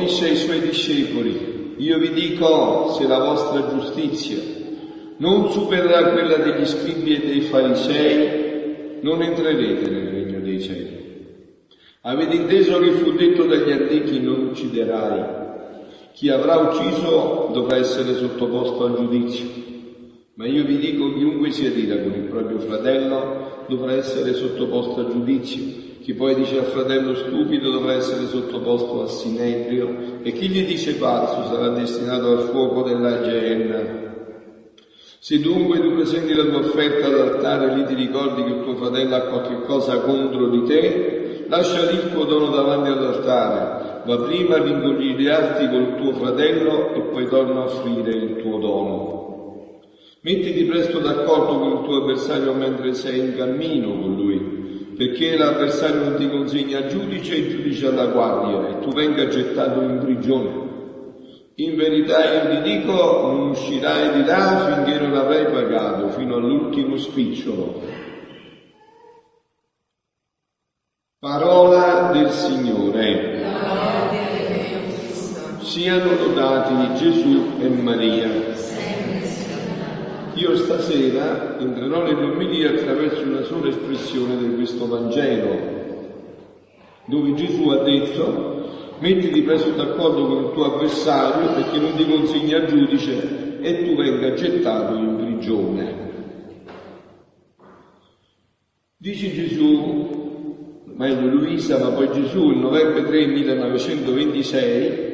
disse ai suoi discepoli, io vi dico se la vostra giustizia non supererà quella degli scribi e dei farisei, non entrerete nel regno dei cieli. Avete inteso che fu detto dagli antichi non ucciderai chi avrà ucciso dovrà essere sottoposto al giudizio. Ma io vi dico, chiunque si adira con il proprio fratello dovrà essere sottoposto al giudizio. Chi poi dice al fratello stupido dovrà essere sottoposto al sinedrio e chi gli dice pazzo sarà destinato al fuoco della genna. Se dunque tu presenti la tua offerta all'altare e lì ti ricordi che il tuo fratello ha qualche cosa contro di te, lascia lì il tuo dono davanti all'altare va prima a ringogliarti col tuo fratello e poi torna a offrire il tuo dono. Mettiti presto d'accordo con il tuo avversario mentre sei in cammino con lui, perché l'avversario non ti consegna al giudice e il giudice alla guardia e tu venga gettato in prigione. In verità io ti dico, non uscirai di là finché non avrai pagato fino all'ultimo spicciolo. Parola del Signore siano lodati Gesù e Maria. Io stasera entrerò nell'omelia attraverso una sola espressione di questo Vangelo, dove Gesù ha detto mettiti presto d'accordo con il tuo avversario perché non ti consegni al giudice e tu venga gettato in prigione. Dice Gesù, meglio Luisa, ma poi Gesù il novembre 3 1926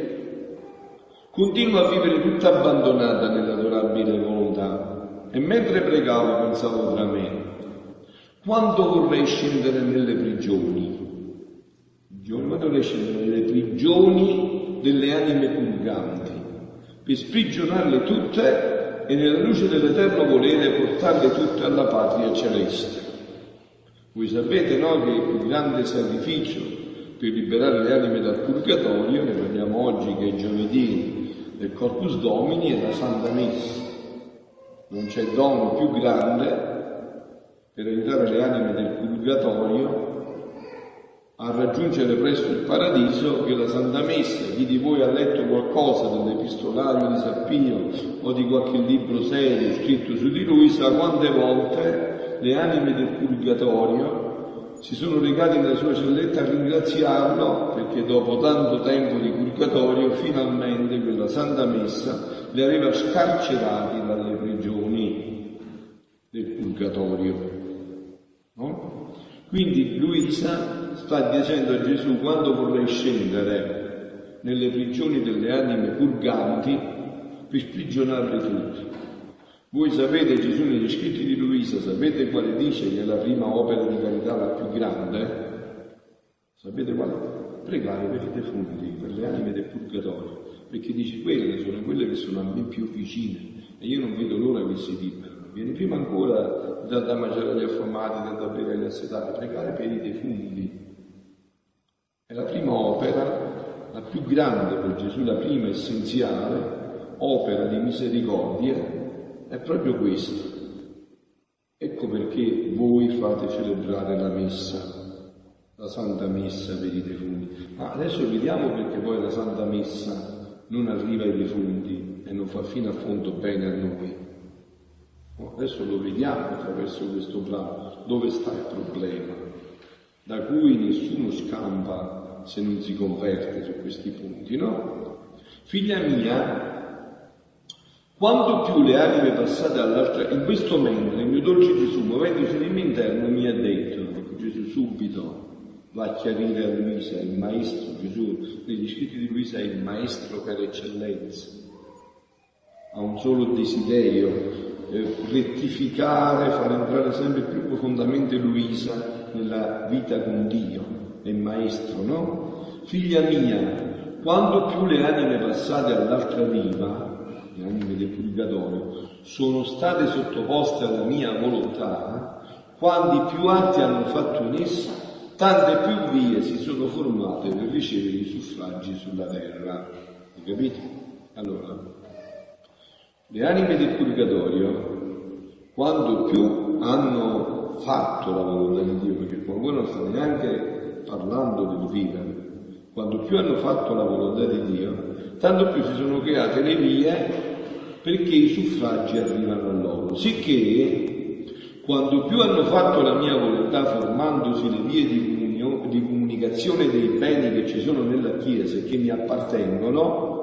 Continuo a vivere tutta abbandonata nell'adorabile volontà e mentre pregavo pensavo tra me, quando vorrei scendere nelle prigioni? Quando vorrei scendere nelle prigioni delle anime purganti, per sprigionarle tutte e nella luce dell'eterno volere portarle tutte alla patria celeste. Voi sapete no, che il più grande sacrificio per liberare le anime dal purgatorio, ne parliamo oggi che è giovedì del Corpus Domini è la Santa Messa. Non c'è dono più grande per aiutare le anime del purgatorio a raggiungere presto il paradiso che la Santa Messa. Chi di voi ha letto qualcosa dell'epistolario di Sappino o di qualche libro serio scritto su di lui sa quante volte le anime del purgatorio si sono recati nella sua celletta a ringraziarlo perché dopo tanto tempo di purgatorio finalmente quella santa messa li aveva scarcerati dalle purgatorio. No? Quindi Luisa sta dicendo a Gesù quando vorrei scendere nelle prigioni delle anime purganti per sprigionarle tutte. Voi sapete Gesù negli scritti di Luisa, sapete quale dice che è la prima opera di carità la più grande? Sapete quale? Pregare per i defunti, per le anime del purgatorio, perché dice quelle sono quelle che sono a me più vicine e io non vedo l'ora che si liberano. Viene prima ancora da, da mangiare agli affamati, da bere agli assetati, pregare per i defunti. È la prima opera, la più grande per Gesù, la prima essenziale opera di misericordia è proprio questo. Ecco perché voi fate celebrare la messa, la Santa Messa per i defunti. Ma adesso vediamo perché poi la Santa Messa non arriva ai defunti e non fa fino a fondo bene a noi. Adesso lo vediamo attraverso questo brano, dove sta il problema, da cui nessuno scampa se non si converte su questi punti, no? Figlia mia, quanto più le anime passate all'altra, in questo mentre il mio dolce Gesù, muovendosi nel mio interno, mi ha detto, ecco Gesù subito va a chiarire a Luisa, il maestro, Gesù negli scritti di Luisa è il maestro per eccellenza, ha un solo desiderio, eh, rettificare, far entrare sempre più profondamente Luisa nella vita con Dio, il maestro, no? Figlia mia, quanto più le anime passate all'altra riva, le anime del purgatorio, sono state sottoposte alla mia volontà, quanti più atti hanno fatto in essa, tante più vie si sono formate per ricevere i suffragi sulla terra. Hai capito? Allora, Le anime del purgatorio, quando più hanno fatto la volontà di Dio, perché qualcuno non sta neanche parlando del vivere, quando più hanno fatto la volontà di Dio, tanto più si sono create le vie perché i suffragi arrivano a loro. Sicché, quando più hanno fatto la mia volontà formandosi le vie di, comunio, di comunicazione dei beni che ci sono nella Chiesa e che mi appartengono,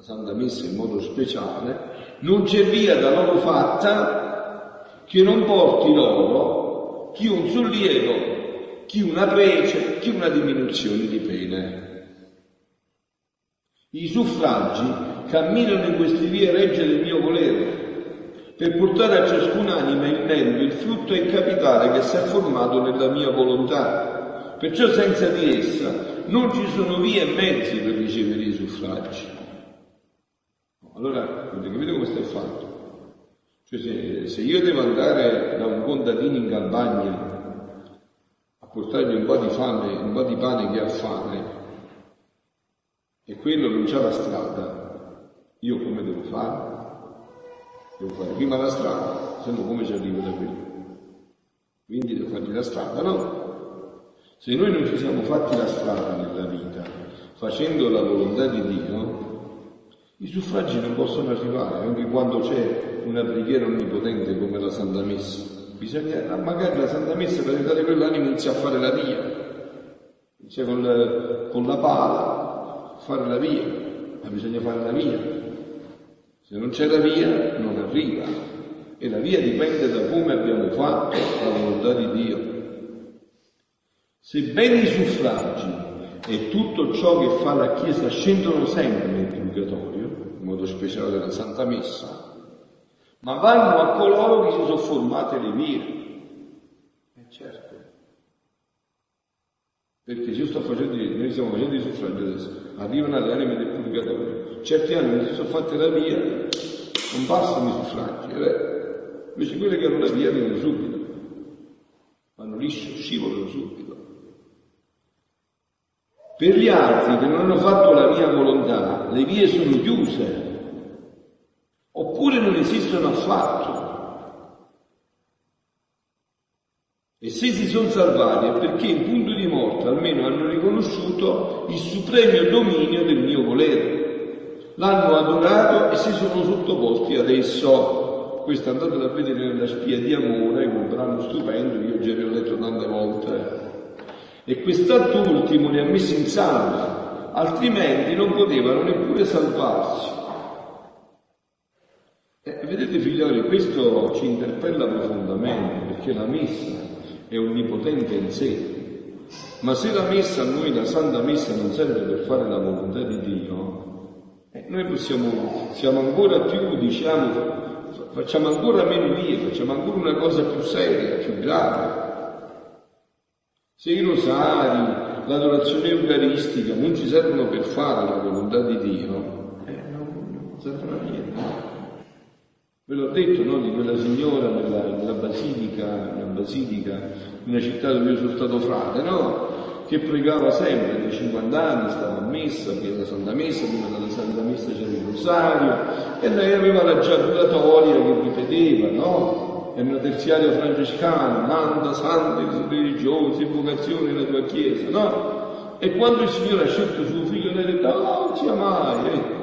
la Santa Messa in modo speciale, non c'è via da loro fatta che non porti loro chi un sollievo chi una prece, chi una diminuzione di pene. I suffragi camminano in queste vie regge del mio volere, per portare a ciascun'anima in merito il frutto e il capitale che si è formato nella mia volontà. Perciò senza di essa non ci sono vie e mezzi per ricevere i suffragi. Allora, avete capito come sta fatto? Cioè se, se io devo andare da un contadino in campagna portargli un po' di fame, un po' di pane che ha fame, e quello non c'ha la strada, io come devo fare? Devo fare prima la strada, se no come ci arrivo da quello? Quindi devo fargli la strada, no? Se noi non ci siamo fatti la strada nella vita, facendo la volontà di Dio, i suffragi non possono arrivare, anche quando c'è una preghiera onnipotente come la Santa Messa. Bisogna, magari la Santa Messa per aiutare quell'animo inizia a fare la via, inizia con, la, con la pala fare la via, ma bisogna fare la via. Se non c'è la via non arriva e la via dipende da come abbiamo fatto la volontà di Dio. Sebbene i suffragi e tutto ciò che fa la Chiesa scendono sempre nel purgatorio, modo speciale della Santa Messa, ma vanno a coloro che si sono formate le vie. E eh, certo. Perché io sto facendo, noi stiamo facendo i suffragi adesso, arrivano alle anime del purgatorio, certi anni si sono fatte la via, non passano i suffragi, eh? invece quelle che hanno la via arrivano subito, vanno liscio, scivolano subito. Per gli altri che non hanno fatto la mia volontà, le vie sono chiuse, oppure non esistono affatto. E se si sono salvati è perché in punto di morte almeno hanno riconosciuto il supremo dominio del mio volere. L'hanno adorato e si sono sottoposti ad esso. Questo andate a vedere nella spia di amore, un brano stupendo io già vi ho letto tante volte. E quest'atto ultimo li ha messi in salva, altrimenti non potevano neppure salvarsi. Eh, vedete figlioli, questo ci interpella profondamente perché la messa è onnipotente in sé, ma se la messa a noi, la santa messa, non serve per fare la volontà di Dio, eh, noi possiamo, siamo ancora più, diciamo, facciamo ancora meno vie, facciamo ancora una cosa più seria, più grave. Se i rosari, l'adorazione eucaristica non ci servono per fare la volontà di Dio, eh, non servono a niente. Ve l'ho detto, no, di quella signora nella, nella basilica, nella basilica, in una città dove io sono stato frate, no? Che pregava sempre, dai 50 anni stava a messa, prima della Santa Messa, prima della Santa Messa c'era il rosario, e lei aveva la giaculatoria che ripeteva, no? Una terziaria francescana, manda santi religiosi, invocazioni nella tua chiesa, no? E quando il Signore ha scelto suo figlio, lei ha detto, oh, non sia mai, eh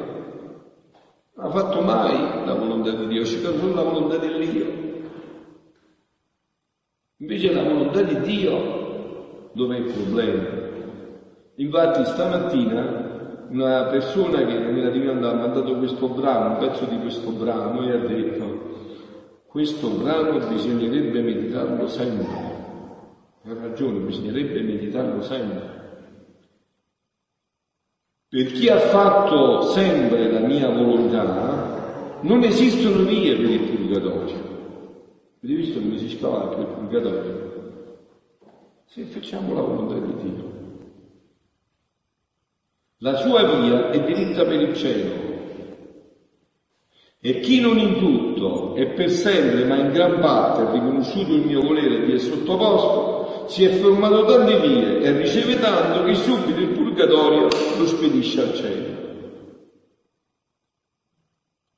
ha fatto mai la volontà di Dio, è uscita solo la volontà dell'Io. Invece la volontà di Dio, dov'è il problema? Infatti stamattina una persona che nella divina ha mandato questo brano, un pezzo di questo brano, e ha detto, questo brano bisognerebbe meditarlo sempre. Ha ragione, bisognerebbe meditarlo sempre. Per chi ha fatto sempre la mia volontà, non esistono vie per il purgatorio. Avete visto come si scavalca il purgatorio? Se facciamo la volontà di Dio. La sua via è diritta per il cielo. E chi non in tutto e per sempre, ma in gran parte, ha riconosciuto il mio volere di essere sottoposto, si è formato tante vie e riceve tanto che subito il purgatorio lo spedisce al cielo.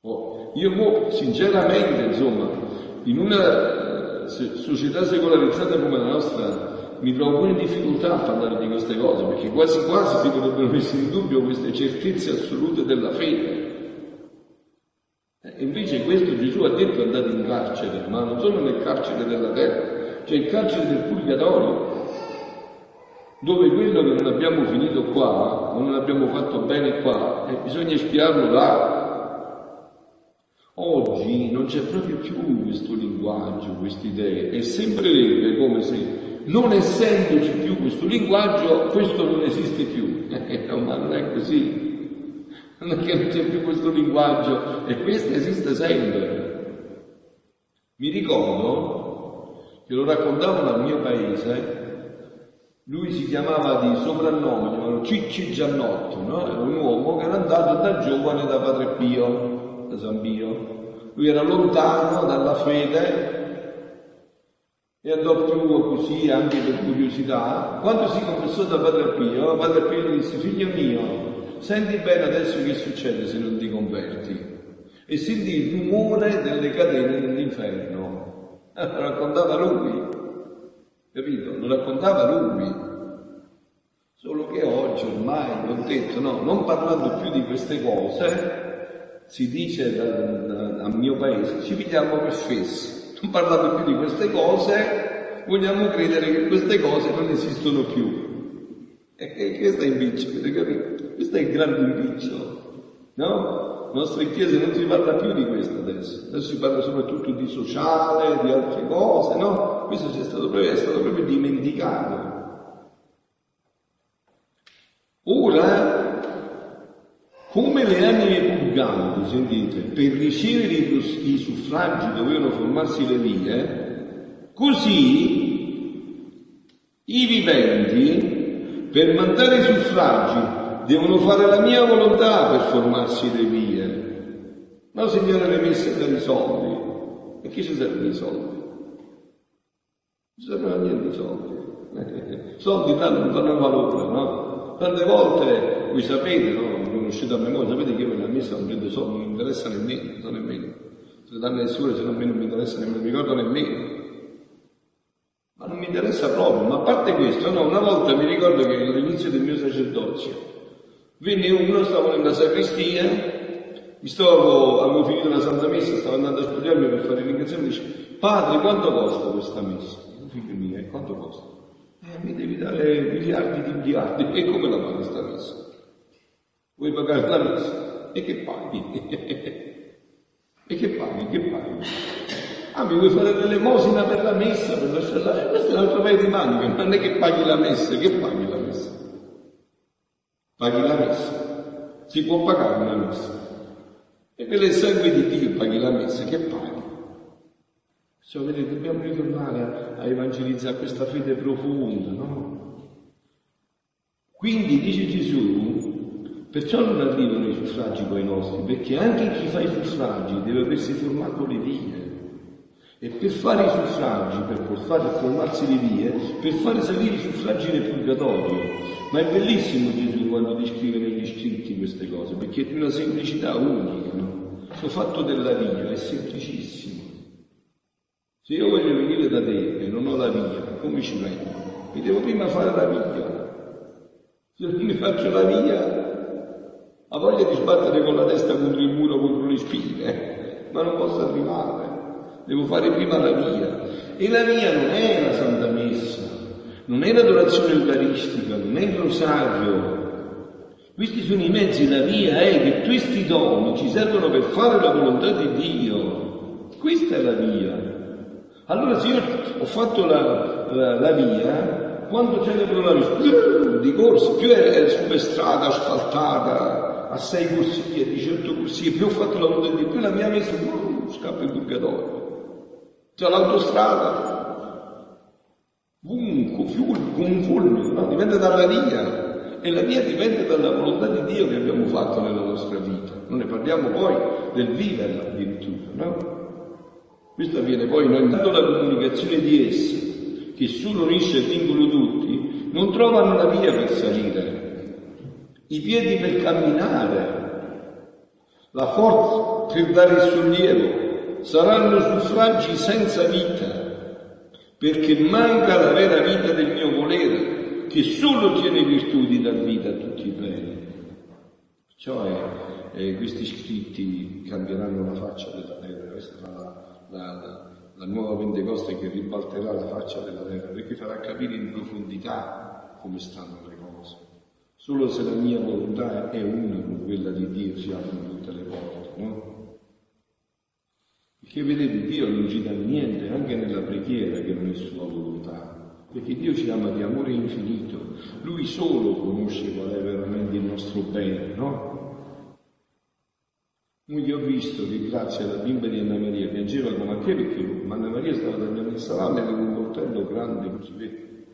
Oh, Io sinceramente, insomma, in una società secolarizzata come la nostra mi trovo pure in difficoltà a parlare di queste cose, perché quasi quasi si dovrebbero mettere in dubbio queste certezze assolute della fede. E invece questo Gesù ha detto andate in carcere, ma non solo nel carcere della terra, cioè il carcere del purgatorio, dove quello che non abbiamo finito qua, o non abbiamo fatto bene qua, eh, bisogna spiarlo là. Oggi non c'è proprio più questo linguaggio, queste idee, vero, è come se non essendoci più questo linguaggio, questo non esiste più. no, ma non è così. Non è che non c'è più questo linguaggio e questo esiste sempre. Mi ricordo che lo raccontavano al mio paese lui si chiamava di soprannome, chiamavano Cicci Giannotto, no? era un uomo che era andato da giovane da Padre Pio, da San Pio. Lui era lontano dalla fede e andò più così anche per curiosità. Quando si confessò da Padre Pio, Padre Pio gli disse, figlio mio, senti bene adesso che succede se non ti converti. E sentì il rumore delle catene dell'inferno. Lo raccontava lui, capito? Lo raccontava lui. Solo che oggi ormai, ho detto, no, non parlando più di queste cose, si dice da, da, a mio paese, ci pigliamo per fessi non parlando più di queste cose, vogliamo credere che queste cose non esistono più. E questo è impiccio, avete capito? Questo è il grande impiccio, no? Le nostre chiese non si parla più di questo adesso, adesso si parla soprattutto di sociale, di altre cose, no? Questo è stato proprio, è stato proprio dimenticato. Ora, come le anime purganti, sentite, per ricevere i, suffragi dovevano formarsi le vie, così i viventi, per mandare i suffragi, devono fare la mia volontà per formarsi le vie. No, Signore, le messe per i soldi. E chi ci servono i soldi? Non servono a niente i soldi. soldi tanto non danno valore, no? Tante volte, voi sapete, no? conoscete a memoria, sapete che io nella messa non prendo soldi, non mi interessa nemmeno, non nemmeno. Se danno le sue, se non mi interessa nemmeno, mi ricordo nemmeno. Ma non mi interessa proprio, ma a parte questo, no, una volta mi ricordo che all'inizio del mio sacerdozio venne uno, stavo nella sacrestia, mi stavo, avevo finito la Santa Messa, stavo andando a studiarmi per fare il dice, padre, quanto costa questa messa? Figlio mio, eh, quanto costa? Eh, mi devi dare miliardi di miliardi, e come la fa questa messa? Vuoi pagare la messa? E che paghi? e che paghi? Che paghi? Ah, mi vuoi fare l'elemosina per la messa, per lasciarla? Eh, questo è un altro paio di maniche, non è che paghi la messa, che paghi la messa? Paghi la messa. Si può pagare una messa. E per il sangue di Dio paghi la messa, che paghi? Cioè, vedete, dobbiamo ritornare a evangelizzare questa fede profonda, no? Quindi dice Gesù, Perciò non arrivano i suffragi poi nostri, perché anche chi fa i suffragi deve aversi formato le vie. E per fare i suffragi, per fare formarsi le vie, per fare salire i suffragi nel purgatorio. Ma è bellissimo Gesù quando descrive negli scritti queste cose, perché è di una semplicità unica. No? Questo fatto della via è semplicissimo. Se io voglio venire da te e non ho la via, come ci vengo? Mi devo prima fare la via. Se non mi faccio la via, ha voglia di sbattere con la testa contro il muro, contro le spine, ma non posso arrivare. Devo fare prima la via. E la via non è la Santa Messa, non è l'adorazione eucaristica, non è il rosario. Questi sono i mezzi, la via è che questi doni ci servono per fare la volontà di Dio. Questa è la via. Allora se io ho fatto la, la, la via, quando celebro la messa, di corsa, più è, è super strada asfaltata, a sei corsie, di certo corsie, più ho fatto la volontà di più la mia messa, uh, scappa in purgatorio. C'è l'autostrada, con un fulmine, no? dipende dalla via. E la via dipende dalla volontà di Dio che abbiamo fatto nella nostra vita. Non ne parliamo poi del viverla addirittura, no? Questo avviene poi non dando la comunicazione di esse, che solo unisce e vincono tutti, non trovano la via per salire, i piedi per camminare. la forza per dare il sollievo, saranno suffragi senza vita, perché manca la vera vita del mio volere, che solo tiene virtù di dar vita a tutti i beni. Perciò è, questi scritti cambieranno la faccia della terra, questa sarà la, la, la nuova Pentecoste che ribalterà la faccia della terra, perché farà capire in profondità come stanno le cose. Solo se la mia volontà è una con quella di Dio si aprono tutte le porte? Perché vedete, Dio non ci dà niente anche nella preghiera che non è sua volontà, perché Dio ci ama di amore infinito, Lui solo conosce qual è veramente il nostro bene, no? Io ho visto che grazie alla bimba di Anna Maria piangeva come a che perché Anna Maria stava tagliando il salame con un coltello grande così vede.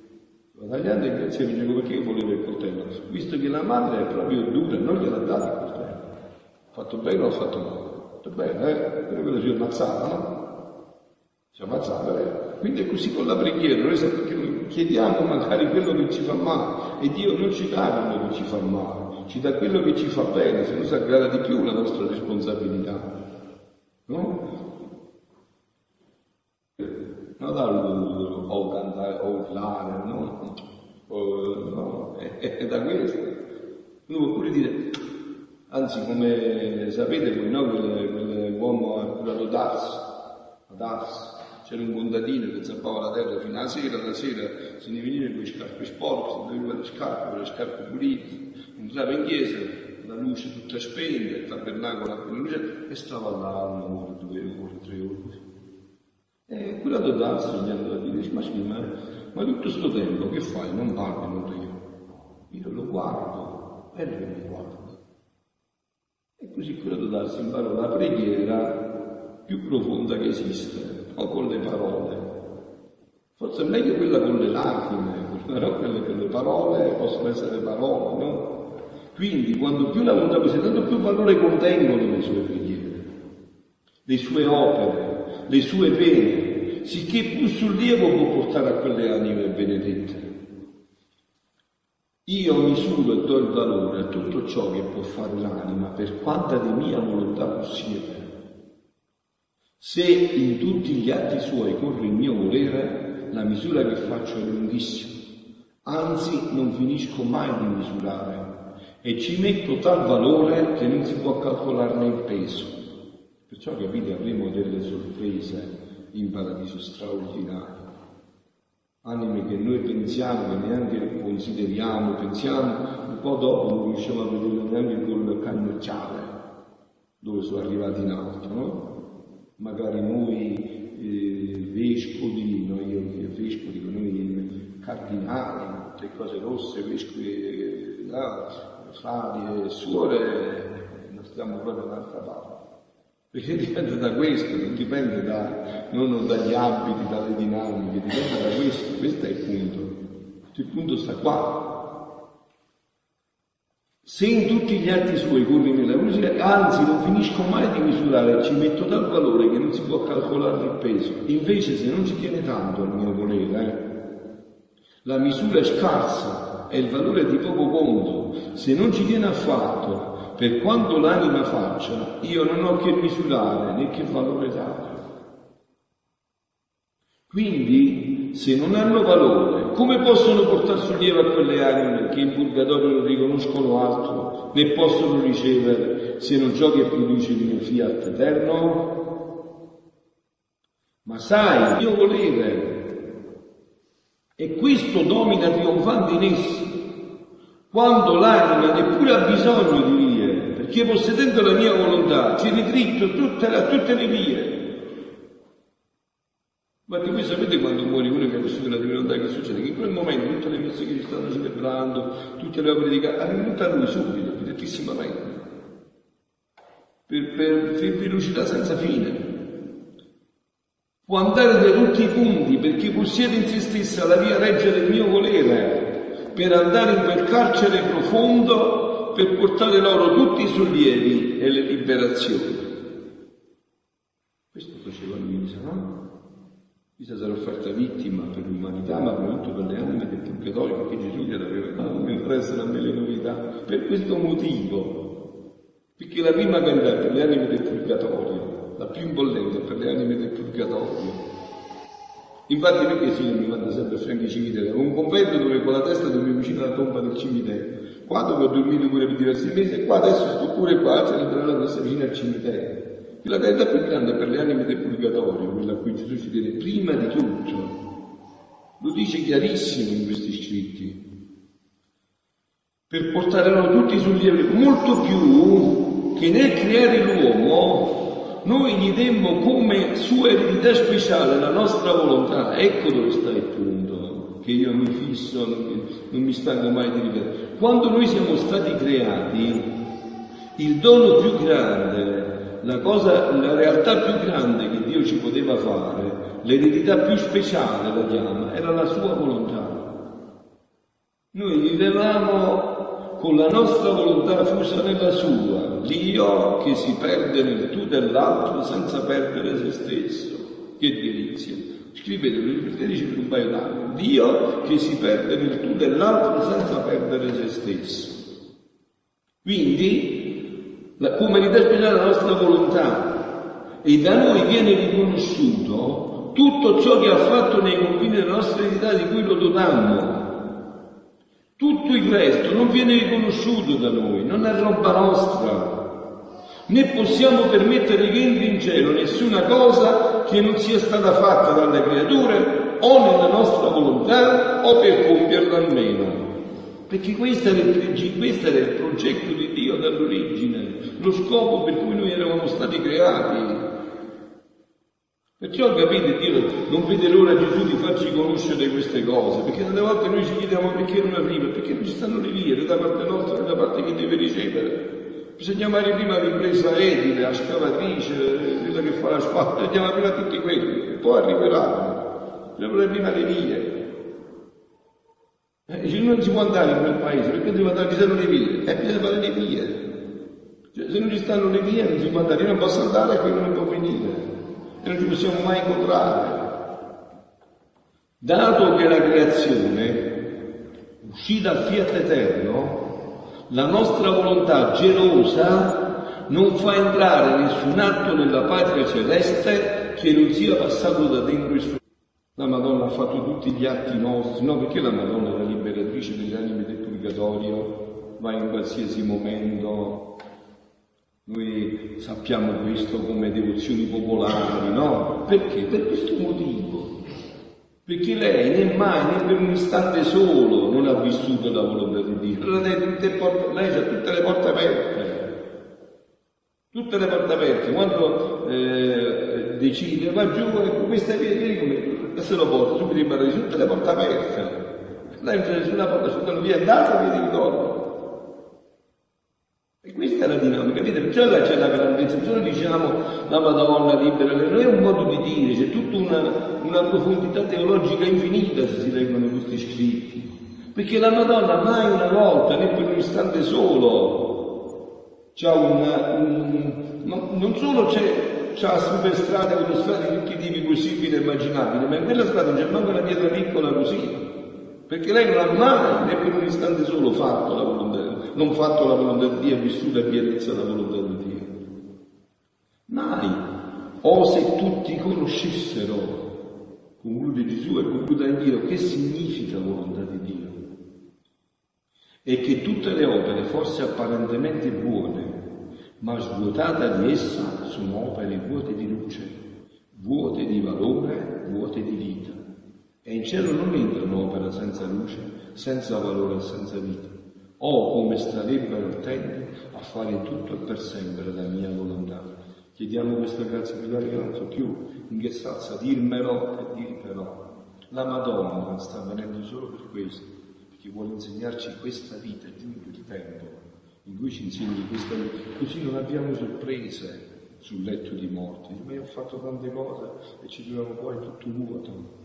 Stava tagliando e grazie a dicevo perché voleva il coltello. Visto che la madre è proprio dura, non gliel'ha dato il coltello. Ha fatto bene o ha fatto male? Fatto bene, eh? Quello si è ammazzato, no? Si è ammazzato, eh? Quindi è così con la preghiera, noi chiediamo magari quello che ci fa male e Dio non ci dà quello che ci fa male ci dà quello che ci fa bene, se no si aggrava di più la nostra responsabilità. No? Non da o cantare o urlare, no? O, no? È, è, da questo. Uno può pure dire, anzi come sapete voi, no? Quell'uomo ha curato Dars, Dars, c'era un contadino che zappava la terra fino alla sera, la sera se ne veniva con le scarpe sporche, se ne le scarpe, con le scarpe pulite, entrava in chiesa, la luce tutta spenta, il tabernacolo con la luce, e stava là un'ora, due ore, tre ore. E quello da danza gli andava a dire, ma scusa, ma, ma tutto questo tempo che fai? Non parli, non io. Io lo guardo, che mi guardo. Così da darsi imparò la preghiera più profonda che esiste, o con le parole. Forse è meglio quella con le lacrime, però quelle con le parole possono essere parole, no? Quindi quando più la volontà possiede, tanto più valore contengono le sue preghiere, le sue opere, le sue pene, sicché più sollievo può portare a quelle anime benedette. Io misuro e do il valore a tutto ciò che può fare l'anima per quanta di mia volontà possiede. Se in tutti gli atti suoi corre il mio volere, la misura che faccio è lunghissima, anzi non finisco mai di misurare e ci metto tal valore che non si può calcolarne il peso. Perciò capite avremo delle sorprese in paradiso straordinarie. Anime che noi pensiamo, che neanche consideriamo, pensiamo, un po' dopo non riusciamo a vedere neanche col cannocciale, dove sono arrivati in alto, no? Magari noi eh, vescovi, noi vescovi, noi cardinali, tutte cose rosse, vescovi, eh, frati e suore, non stiamo proprio da un'altra parte. Perché dipende da questo, non dipende da, non dagli abiti, dalle dinamiche, dipende da questo, questo è il punto. Il punto sta qua. Se in tutti gli atti suoi corri nella musica, anzi non finisco mai di misurare, ci metto tal valore che non si può calcolare il peso. Invece se non ci tiene tanto il mio volere, eh, la misura è scarsa è il valore di poco conto, se non ci tiene affatto, per quanto l'anima faccia, io non ho che misurare né che valore dare. Quindi, se non hanno valore, come possono portare sollievo a quelle anime che in purgatorio non riconoscono altro, né possono ricevere se non ciò che produce il fiat eterno? Ma sai, mio volere e questo domina trionfante in essi, quando l'anima neppure ha bisogno di vie, perché possedendo la mia volontà tiene dritto tutte, tutte le vie. Ma voi sapete quando muore uno che ha vissuto la divina volontà che succede? Che in quel momento tutte le messe che si stanno celebrando, tutte le opere di casa, arrivano a lui subito, direttissimamente. Per, per, per velocità senza fine può andare da tutti i punti perché possiede in se stessa la via reggia del mio volere per andare in quel carcere profondo per portare loro tutti i sollievi e le liberazioni. Questo faceva Luisa, no? Luisa sarà offerta vittima per l'umanità, ma soprattutto per le anime del purgatorio, perché Gesù gliel'aveva dato, mi interessa a me novità. Per questo motivo Perché la prima carità è per le anime del purgatorio, la più imbollente è per le anime del purgatorio. Infatti perché sì, mi manda sempre a Franchi Cimitero? Un convento dove con la testa dormivo vicino alla tomba del cimitero. Qua dove ho dormito pure per diversi mesi e qua adesso sto pure qua a celebrare la messa vicino al cimitero. La carità più grande per le anime del purgatorio, quella a cui Gesù ci tiene prima di tutto. Lo dice chiarissimo in questi scritti. Per portare loro tutti sul livello, molto più che nel creare l'uomo noi gli demmo come sua eredità speciale la nostra volontà. Ecco dove sta il punto, che io mi fisso, non mi stanco mai di ripetere. Quando noi siamo stati creati, il dono più grande, la cosa, la realtà più grande che Dio ci poteva fare, l'eredità più speciale la chiama, era la sua volontà. Noi vivevamo con la nostra volontà fusa nella sua, l'io che si perde nel tu dell'altro senza perdere se stesso. Che delizia! Scrivetelo, rifletteteci per un paio d'anni. Dio che si perde nel tu dell'altro senza perdere se stesso. Quindi, come ridefinire la nostra volontà e da noi viene riconosciuto tutto ciò che ha fatto nei confini della nostra eredità di cui lo dotammo. Tutto il resto non viene riconosciuto da noi, non è roba nostra. Né possiamo permettere che entri in cielo nessuna cosa che non sia stata fatta dalle creature o nella nostra volontà o per compierla almeno. Perché questo era, il, questo era il progetto di Dio dall'origine, lo scopo per cui noi eravamo stati creati. Perciò capite, Dio non vede l'ora Gesù di farci conoscere queste cose, perché tante volte noi ci chiediamo perché non arriva, perché non ci stanno le vie, da parte nostra e da parte chi deve ricevere. Bisogna chiamare prima l'impresa edile, la scavatrice, quella che fa la squadra, bisogna prima tutti quelli, poi arriveranno. Bisogna prima le vie. Eh, non si può andare in quel paese perché devo andare, ci sono le vie, e bisogna fare le vie. Cioè, se non ci stanno le vie non si può andare, io non posso andare e qui non può venire, e non ci possiamo mai incontrare. Dato che la creazione uscì dal fiat eterno, la nostra volontà gelosa non fa entrare nessun atto nella patria celeste che non sia passato da dentro i suoi. La Madonna ha fatto tutti gli atti nostri, no? Perché la Madonna è la liberatrice delle anime del purgatorio, va in qualsiasi momento. Noi sappiamo questo come devozioni popolari, no? Perché? Per questo motivo perché lei né mai, né per un istante solo non ha vissuto la volontà di Dio. Allora lei, porte, lei ha tutte le porte aperte, tutte le porte aperte. Quando eh, decide va giù, ecco, questa via, vieni come, se lo porta, subito in paradiso, tutte le porte aperte. Lei non c'è nessuna porta, sono via andata, via di ritorno. E questa è la dinamica, vedete? Perciò là c'è la grandezza, perciò diciamo la Madonna libera, non è un modo di dire, c'è tutta una, una profondità teologica infinita se si leggono questi scritti. Perché la Madonna mai una volta, né per un istante solo, c'ha una, un, non solo c'è, c'ha la superstrada con le strade di tutti i tipi possibili e immaginabili, ma in quella strada non c'è manco una pietra piccola così. Perché lei non ha mai, per un istante solo, fatto la volontà non fatto la volontà di Dio e vissuto in pienezza la volontà di Dio. Mai. O se tutti conoscessero, conclude Gesù e conclude in Dio, che significa volontà di Dio. E che tutte le opere, forse apparentemente buone, ma svuotate di essa, sono opere vuote di luce, vuote di valore, vuote di vita. E in cielo non entra un'opera senza luce, senza valore e senza vita o come starebbero attenti a fare tutto e per sempre la mia volontà. Chiediamo questa grazia di che non so più in che salsa dirmelo e dirvelo. La Madonna sta venendo solo per questo, perché vuole insegnarci questa vita, giunto il tempo in cui ci insegni questa così non abbiamo sorprese sul letto di morte. Ma io ho fatto tante cose e ci troviamo poi tutto vuoto.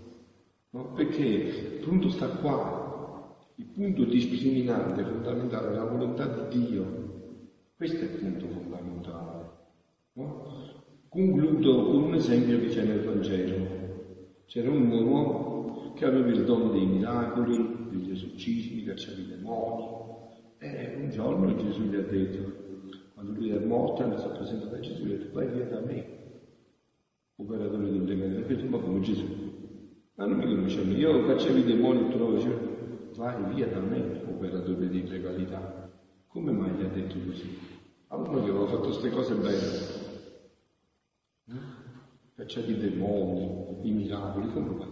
No? Perché il punto sta qua, il punto discriminante, fondamentale, è la volontà di Dio. Questo è il punto fondamentale. No? Concludo con un esempio che c'è nel Vangelo. C'era un uomo che aveva il dono dei miracoli, degli esorcismi, cacciare i demoni. E un giorno Gesù gli ha detto, quando lui è morto e si è presentato a Gesù, gli ha detto vai via da me, operatore di illegalità, perché ma come Gesù? Ma non mi conosce me, io facevo i demoni e trovo, dicevo, vai via da me, operatore di illegalità. Come mai gli ha detto così? Allora che aveva fatto queste cose belle. Cacciati i demoni, i miracoli, come mai?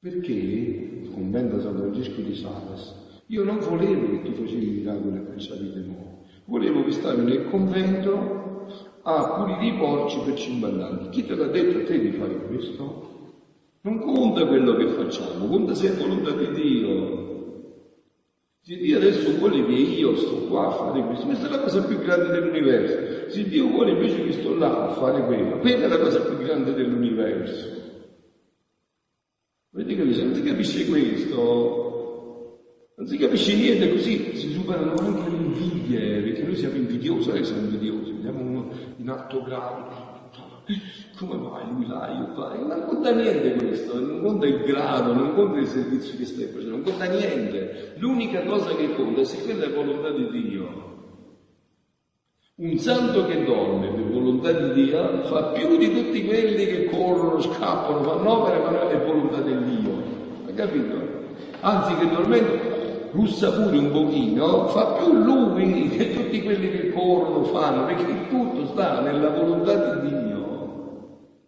Perché, il convento San Francesco di Sales, io non volevo che tu facevi i miracoli e cacciavi i demoni. Volevo che stavi nel convento a pulire i porci per 50 anni. Chi te l'ha detto a te di fare questo? Non conta quello che facciamo, conta se è volontà di Dio. Se Dio adesso vuole che io sto qua a fare questo, questa è la cosa più grande dell'universo. Se Dio vuole invece che sto là a fare quello, quella è la cosa più grande dell'universo. Vedete che se non si capisce questo, non si capisce niente così, si superano anche le invidie, perché noi siamo invidiosi, noi siamo invidiosi, vediamo uno in alto grado, come mai lui là, io qua, non conta niente questo, non conta il grado, non conta il servizio che stai facendo, non conta niente. L'unica cosa che conta è se quella è volontà di Dio. Un santo che dorme per volontà di Dio fa più di tutti quelli che corrono, scappano, fanno opere, ma è volontà di Dio. Hai capito? Anzi che dormendo russa pure un pochino, fa più lui che tutti quelli che corrono fanno, perché tutto sta nella volontà di Dio.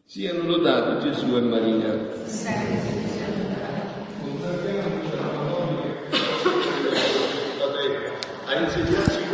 Siano lodati Gesù e Maria. A insegnarci questo,